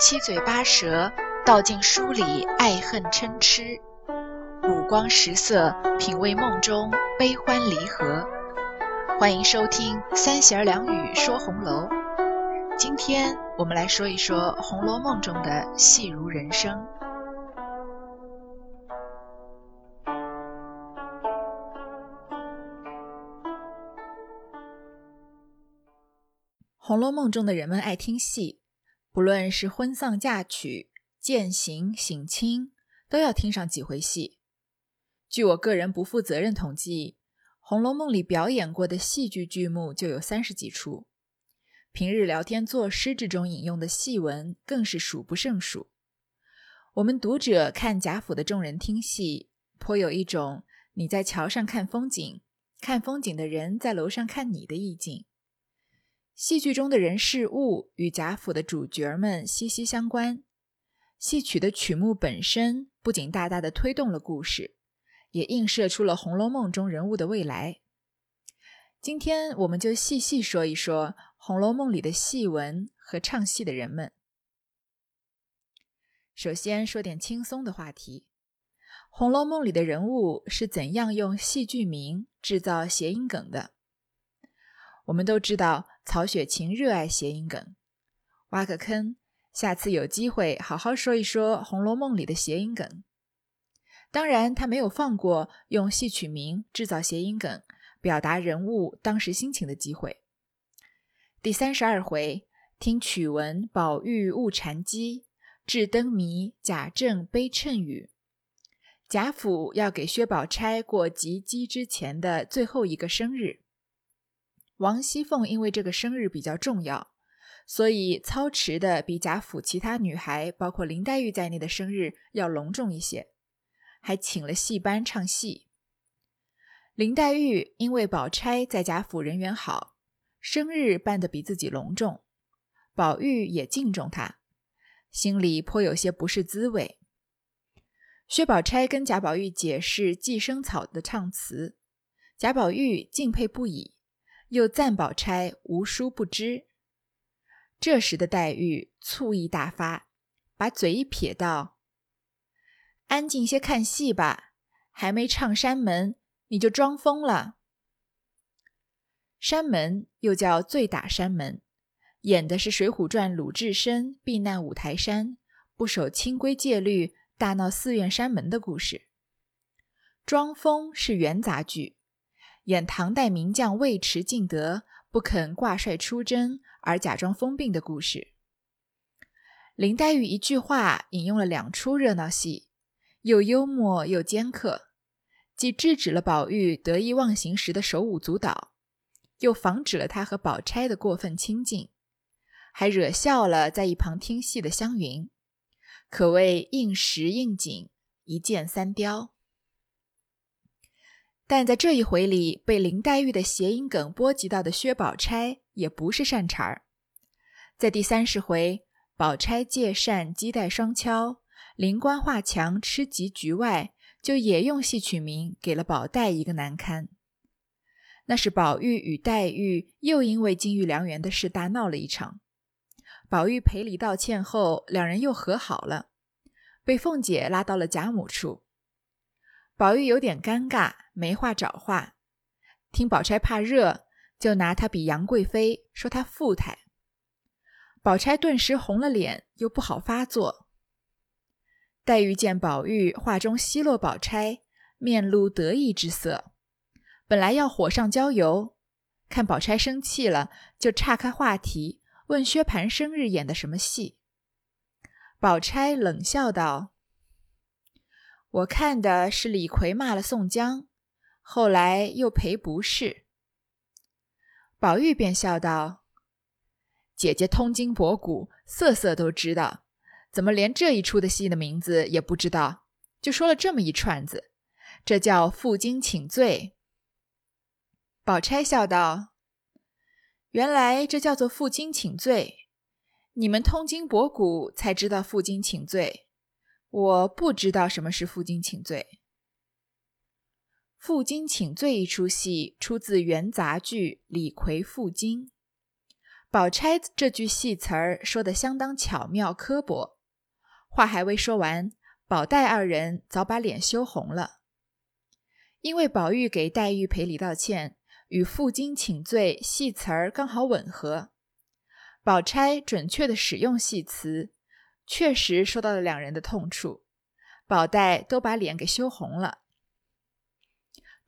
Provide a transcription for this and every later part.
七嘴八舌道尽书里爱恨嗔痴，五光十色品味梦中悲欢离合。欢迎收听三弦两语说红楼。今天我们来说一说《红楼梦》中的戏如人生。《红楼梦》中的人们爱听戏，不论是婚丧嫁娶、践行省亲，都要听上几回戏。据我个人不负责任统计，《红楼梦》里表演过的戏剧剧目就有三十几出，平日聊天作诗之中引用的戏文更是数不胜数。我们读者看贾府的众人听戏，颇有一种你在桥上看风景，看风景的人在楼上看你的意境。戏剧中的人事物与贾府的主角们息息相关，戏曲的曲目本身不仅大大的推动了故事，也映射出了《红楼梦》中人物的未来。今天我们就细细说一说《红楼梦》里的戏文和唱戏的人们。首先说点轻松的话题，《红楼梦》里的人物是怎样用戏剧名制造谐音梗的？我们都知道。曹雪芹热爱谐音梗，挖个坑，下次有机会好好说一说《红楼梦》里的谐音梗。当然，他没有放过用戏曲名制造谐音梗、表达人物当时心情的机会。第三十二回，听曲文宝玉误禅机，智灯谜贾政悲谶语。贾府要给薛宝钗过及笄之前的最后一个生日。王熙凤因为这个生日比较重要，所以操持的比贾府其他女孩，包括林黛玉在内的生日要隆重一些，还请了戏班唱戏。林黛玉因为宝钗在贾府人缘好，生日办得比自己隆重，宝玉也敬重她，心里颇有些不是滋味。薛宝钗跟贾宝玉解释《寄生草》的唱词，贾宝玉敬佩不已。又赞宝钗无书不知。这时的黛玉醋意大发，把嘴一撇道：“安静些看戏吧，还没唱山门，你就装疯了。”山门又叫醉打山门，演的是《水浒传》鲁智深避难五台山，不守清规戒律，大闹寺院山门的故事。装疯是元杂剧。演唐代名将尉迟敬德不肯挂帅出征而假装疯病的故事。林黛玉一句话引用了两出热闹戏，又幽默又尖刻，既制止了宝玉得意忘形时的手舞足蹈，又防止了他和宝钗的过分亲近，还惹笑了在一旁听戏的湘云，可谓应时应景，一箭三雕。但在这一回里，被林黛玉的谐音梗波及到的薛宝钗也不是善茬儿。在第三十回，宝钗借扇击带双敲，灵官画墙吃及局外，就也用戏曲名给了宝黛一个难堪。那是宝玉与黛玉又因为金玉良缘的事大闹了一场，宝玉赔礼道歉后，两人又和好了，被凤姐拉到了贾母处。宝玉有点尴尬，没话找话。听宝钗怕热，就拿她比杨贵妃，说她富态。宝钗顿时红了脸，又不好发作。黛玉见宝玉话中奚落宝钗，面露得意之色，本来要火上浇油，看宝钗生气了，就岔开话题，问薛蟠生日演的什么戏。宝钗冷笑道。我看的是李逵骂了宋江，后来又赔不是。宝玉便笑道：“姐姐通经博古，色色都知道，怎么连这一出的戏的名字也不知道？就说了这么一串子，这叫负荆请罪。”宝钗笑道：“原来这叫做负荆请罪，你们通经博古才知道负荆请罪。”我不知道什么是负荆请罪。负荆请罪一出戏出自元杂剧《李逵负荆》，宝钗这句戏词儿说的相当巧妙刻薄，话还未说完，宝黛二人早把脸羞红了。因为宝玉给黛玉赔礼道歉，与负荆请罪戏词儿刚好吻合，宝钗准确的使用戏词，确实说到了两人的痛处，宝黛都把脸给羞红了。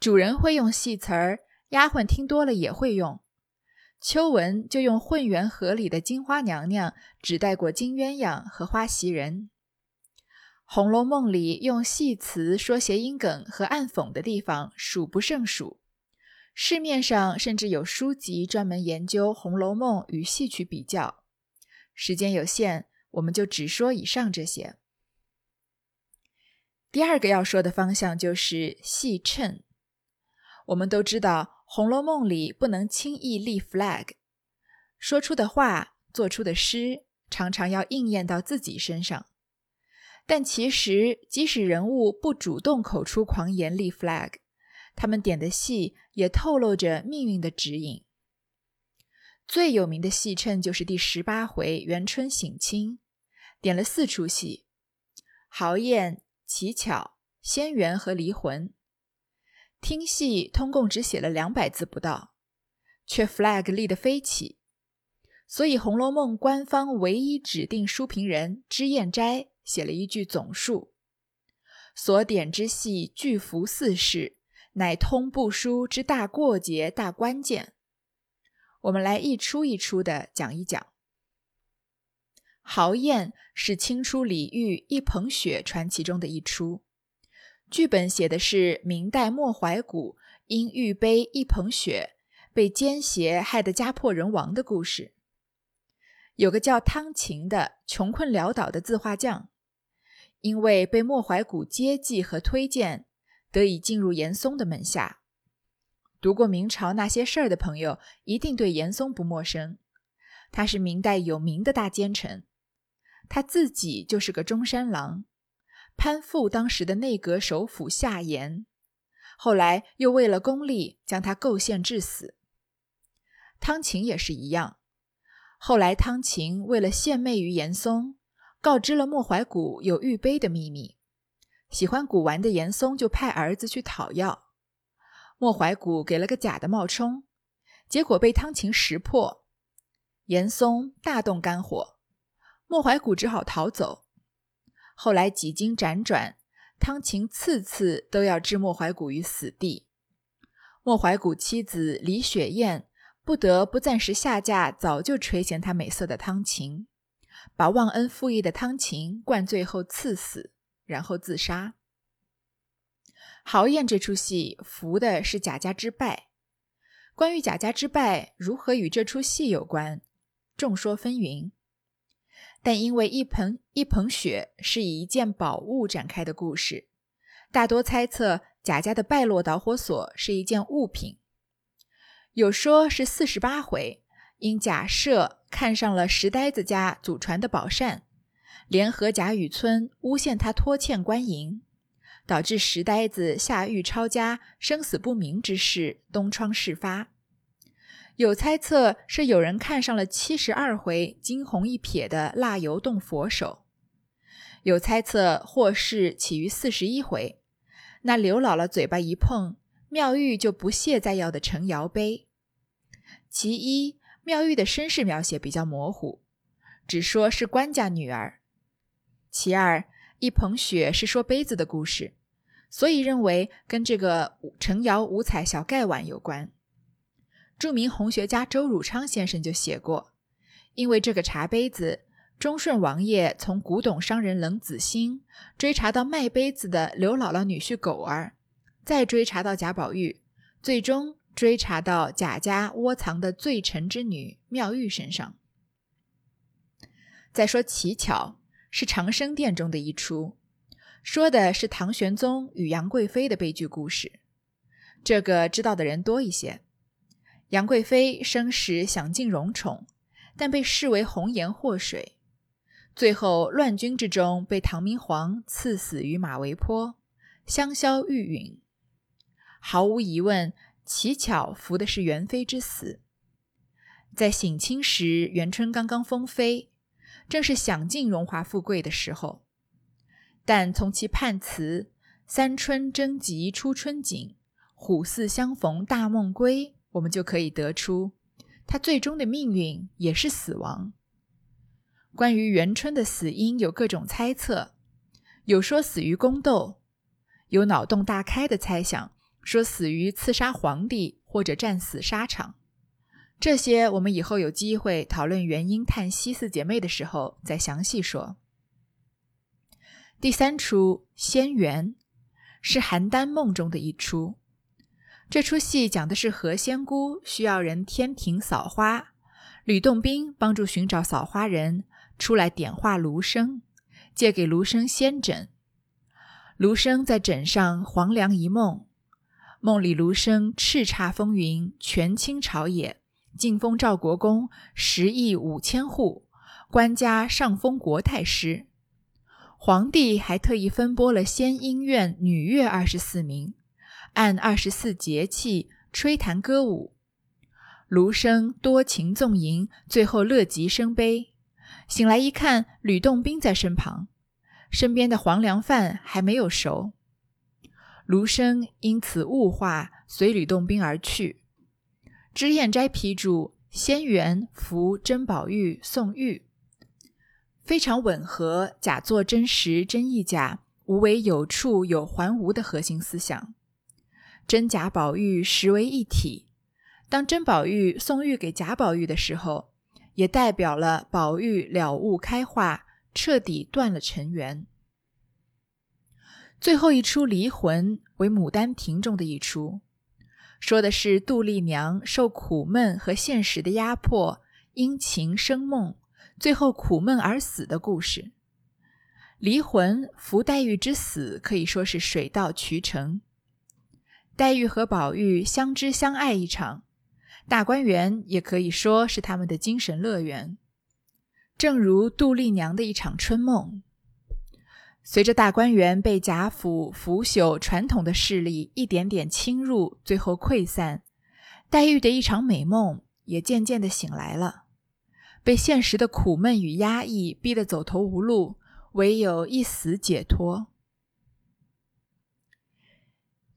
主人会用戏词儿，丫鬟听多了也会用。秋文就用混元盒里的金花娘娘指代过金鸳鸯和花袭人，《红楼梦》里用戏词说谐音梗和暗讽的地方数不胜数，市面上甚至有书籍专门研究《红楼梦》与戏曲比较。时间有限，我们就只说以上这些。第二个要说的方向就是戏称。我们都知道。《红楼梦》里不能轻易立 flag，说出的话、做出的诗，常常要应验到自己身上。但其实，即使人物不主动口出狂言立 flag，他们点的戏也透露着命运的指引。最有名的戏称就是第十八回元春省亲，点了四出戏：豪宴、乞巧、仙缘和离魂。听戏通共只写了两百字不到，却 flag 立得飞起，所以《红楼梦》官方唯一指定书评人脂砚斋写了一句总述：“所点之戏巨幅四世，乃通部书之大过节、大关键。”我们来一出一出的讲一讲。豪宴是清初李煜一捧雪传奇中的一出。剧本写的是明代莫怀古因玉杯一捧雪被奸邪害得家破人亡的故事。有个叫汤勤的穷困潦倒的字画匠，因为被莫怀古接济和推荐，得以进入严嵩的门下。读过明朝那些事儿的朋友一定对严嵩不陌生，他是明代有名的大奸臣，他自己就是个中山狼。攀附当时的内阁首辅夏言，后来又为了功利将他构陷致死。汤勤也是一样，后来汤勤为了献媚于严嵩，告知了莫怀古有玉杯的秘密，喜欢古玩的严嵩就派儿子去讨要，莫怀古给了个假的冒充，结果被汤勤识破，严嵩大动肝火，莫怀古只好逃走。后来几经辗转，汤勤次次都要置莫怀古于死地。莫怀古妻子李雪燕不得不暂时下嫁早就垂涎她美色的汤勤，把忘恩负义的汤勤灌醉后赐死，然后自杀。豪宴这出戏服的是贾家之败。关于贾家之败如何与这出戏有关，众说纷纭。但因为一盆一捧雪是以一件宝物展开的故事，大多猜测贾家的败落导火索是一件物品。有说是四十八回，因贾赦看上了石呆子家祖传的宝扇，联合贾雨村诬陷他拖欠官银，导致石呆子下狱抄家、生死不明之事东窗事发。有猜测是有人看上了七十二回惊鸿一瞥的蜡油洞佛手，有猜测或是起于四十一回，那刘姥姥嘴巴一碰，妙玉就不屑再要的陈窑杯。其一，妙玉的身世描写比较模糊，只说是官家女儿；其二，一捧雪是说杯子的故事，所以认为跟这个陈窑五彩小盖碗有关。著名红学家周汝昌先生就写过，因为这个茶杯子，忠顺王爷从古董商人冷子兴追查到卖杯子的刘姥姥女婿狗儿，再追查到贾宝玉，最终追查到贾家窝藏的罪臣之女妙玉身上。再说乞巧是长生殿中的一出，说的是唐玄宗与杨贵妃的悲剧故事，这个知道的人多一些。杨贵妃生时享尽荣宠，但被视为红颜祸水，最后乱军之中被唐明皇赐死于马嵬坡，香消玉殒。毫无疑问，乞巧服的是元妃之死。在省亲时，元春刚刚封妃，正是享尽荣华富贵的时候。但从其判词“三春争吉初春景，虎兕相逢大梦归”，我们就可以得出，他最终的命运也是死亡。关于元春的死因，有各种猜测。有说死于宫斗，有脑洞大开的猜想，说死于刺杀皇帝或者战死沙场。这些我们以后有机会讨论元婴、叹息四姐妹的时候再详细说。第三出《仙缘》是邯郸梦中的一出，这出戏讲的是何仙姑需要人天庭扫花，吕洞宾帮助寻找扫花人，出来点化卢生。借给卢生仙枕，卢生在枕上黄粱一梦，梦里卢生叱咤风云，权倾朝野，晋封赵国公十亿五千户，官家上封国太师，皇帝还特意分拨了仙音院女乐二十四名，按二十四节气吹弹歌舞，卢生多情纵吟，最后乐极生悲。醒来一看，吕洞宾在身旁，身边的黄粱饭还没有熟。卢生因此物化，随吕洞宾而去。脂砚斋批注：仙缘扶甄宝玉送玉，非常吻合假作真实，真亦假，无为有处，有还无的核心思想。真假宝玉实为一体。当甄宝玉送玉给贾宝玉的时候。也代表了宝玉了悟开化，彻底断了尘缘。最后一出离魂为《牡丹亭》中的一出，说的是杜丽娘受苦闷和现实的压迫，因情生梦，最后苦闷而死的故事。离魂扶黛玉之死可以说是水到渠成，黛玉和宝玉相知相爱一场。大观园也可以说是他们的精神乐园，正如杜丽娘的一场春梦。随着大观园被贾府腐朽传统的势力一点点侵入，最后溃散，黛玉的一场美梦也渐渐的醒来了。被现实的苦闷与压抑逼得走投无路，唯有一死解脱。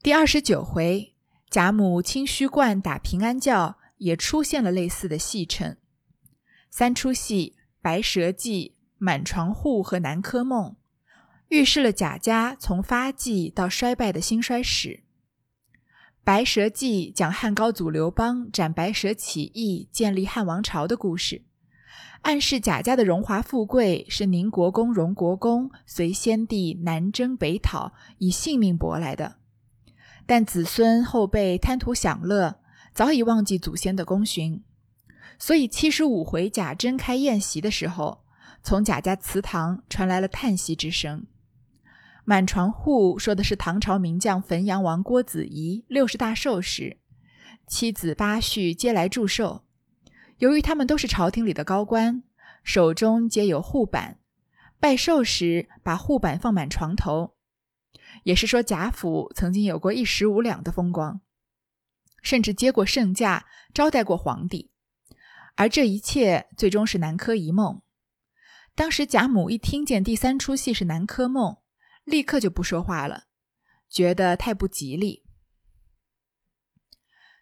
第二十九回，贾母清虚观打平安轿。也出现了类似的戏称，三出戏《白蛇记》《满床户》和《南柯梦》，预示了贾家从发迹到衰败的兴衰史。《白蛇记》讲汉高祖刘邦斩白蛇起义，建立汉王朝的故事，暗示贾家的荣华富贵是宁国公、荣国公随先帝南征北讨，以性命搏来的，但子孙后辈贪图享乐。早已忘记祖先的功勋，所以七十五回贾珍开宴席的时候，从贾家祠堂传来了叹息之声。满床户说的是唐朝名将汾阳王郭子仪六十大寿时，妻子八婿皆来祝寿。由于他们都是朝廷里的高官，手中皆有护板，拜寿时把护板放满床头，也是说贾府曾经有过一时无两的风光。甚至接过圣驾，招待过皇帝，而这一切最终是南柯一梦。当时贾母一听见第三出戏是南柯梦，立刻就不说话了，觉得太不吉利。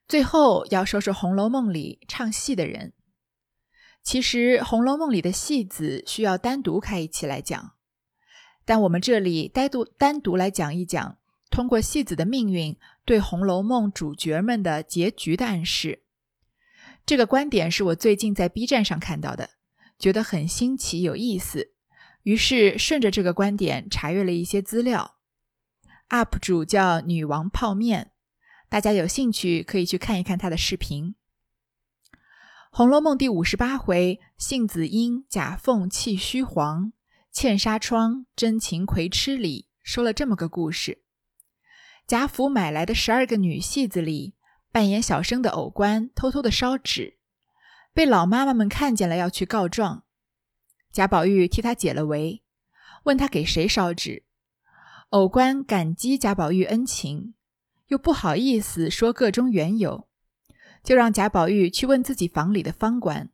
最后要说说《红楼梦》里唱戏的人。其实《红楼梦》里的戏子需要单独开一期来讲，但我们这里单独单独来讲一讲，通过戏子的命运。对《红楼梦》主角们的结局的暗示，这个观点是我最近在 B 站上看到的，觉得很新奇有意思，于是顺着这个观点查阅了一些资料。UP 主叫女王泡面，大家有兴趣可以去看一看他的视频。《红楼梦》第五十八回，杏子因假凤气虚黄，茜纱窗真情葵痴里，说了这么个故事。贾府买来的十二个女戏子里，扮演小生的偶官偷偷的烧纸，被老妈妈们看见了，要去告状。贾宝玉替他解了围，问他给谁烧纸。偶官感激贾宝玉恩情，又不好意思说个中缘由，就让贾宝玉去问自己房里的方官。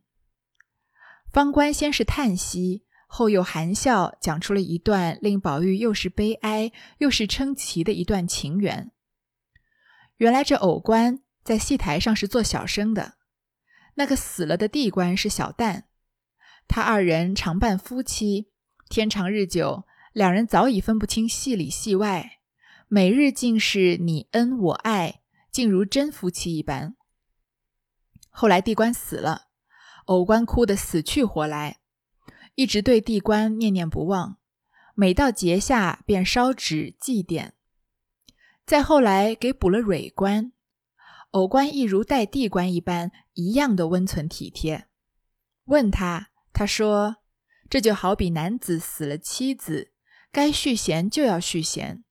方官先是叹息，后又含笑，讲出了一段令宝玉又是悲哀又是称奇的一段情缘。原来这偶官在戏台上是做小生的，那个死了的地官是小旦，他二人常伴夫妻，天长日久，两人早已分不清戏里戏外，每日竟是你恩我爱，竟如真夫妻一般。后来地官死了，偶官哭得死去活来，一直对地官念念不忘，每到节下便烧纸祭奠。再后来给补了蕊官，偶官亦如待地官一般，一样的温存体贴。问他，他说：“这就好比男子死了妻子，该续弦就要续弦。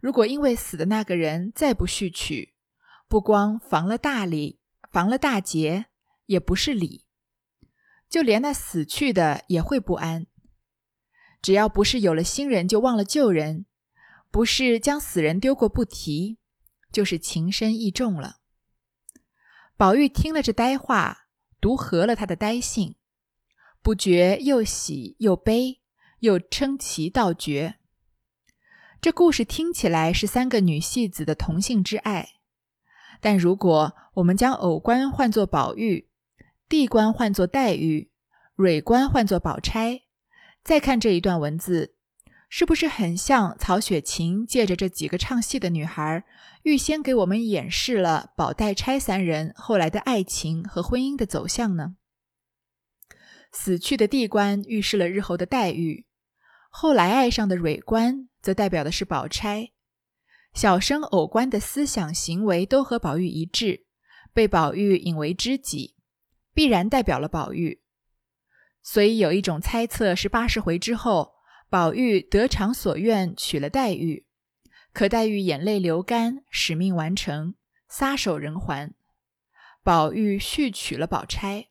如果因为死的那个人再不续娶，不光防了大礼。”防了大劫，也不是礼，就连那死去的也会不安。只要不是有了新人就忘了旧人，不是将死人丢过不提，就是情深意重了。宝玉听了这呆话，独合了他的呆性，不觉又喜又悲，又称奇道绝。这故事听起来是三个女戏子的同性之爱。但如果我们将偶官换作宝玉，地官换作黛玉，蕊官换作宝钗，再看这一段文字，是不是很像曹雪芹借着这几个唱戏的女孩，预先给我们演示了宝黛钗三人后来的爱情和婚姻的走向呢？死去的地官预示了日后的黛玉，后来爱上的蕊官则代表的是宝钗。小生偶官的思想行为都和宝玉一致，被宝玉引为知己，必然代表了宝玉。所以有一种猜测是八十回之后，宝玉得偿所愿娶了黛玉，可黛玉眼泪流干，使命完成，撒手人寰。宝玉续娶了宝钗，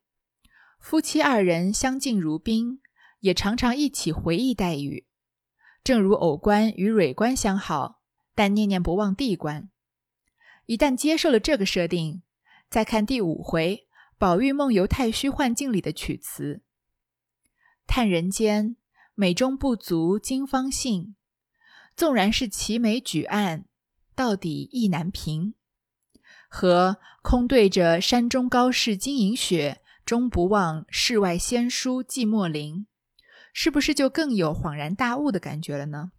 夫妻二人相敬如宾，也常常一起回忆黛玉，正如偶官与蕊官相好。但念念不忘地官，一旦接受了这个设定，再看第五回宝玉梦游太虚幻境里的曲词：“叹人间美中不足今方信，纵然是齐眉举案，到底意难平。”和空对着山中高士金银雪，终不忘世外仙姝寂寞林，是不是就更有恍然大悟的感觉了呢？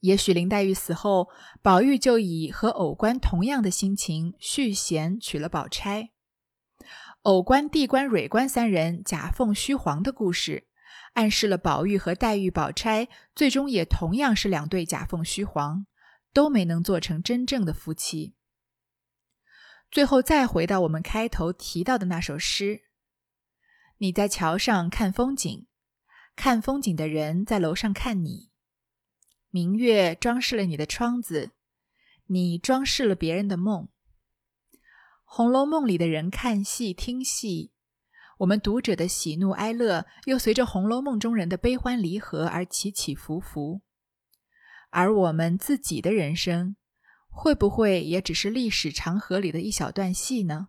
也许林黛玉死后，宝玉就以和偶官同样的心情续弦娶了宝钗。偶官、地官、蕊官三人假凤虚凰的故事，暗示了宝玉和黛玉、宝钗最终也同样是两对假凤虚凰，都没能做成真正的夫妻。最后再回到我们开头提到的那首诗：“你在桥上看风景，看风景的人在楼上看你。”明月装饰了你的窗子，你装饰了别人的梦。《红楼梦》里的人看戏听戏，我们读者的喜怒哀乐又随着《红楼梦》中人的悲欢离合而起起伏伏。而我们自己的人生，会不会也只是历史长河里的一小段戏呢？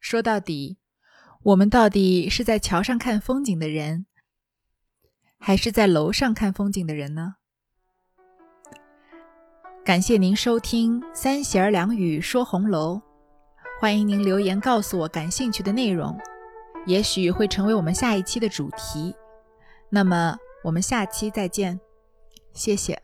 说到底，我们到底是在桥上看风景的人？还是在楼上看风景的人呢？感谢您收听三弦两语说红楼，欢迎您留言告诉我感兴趣的内容，也许会成为我们下一期的主题。那么我们下期再见，谢谢。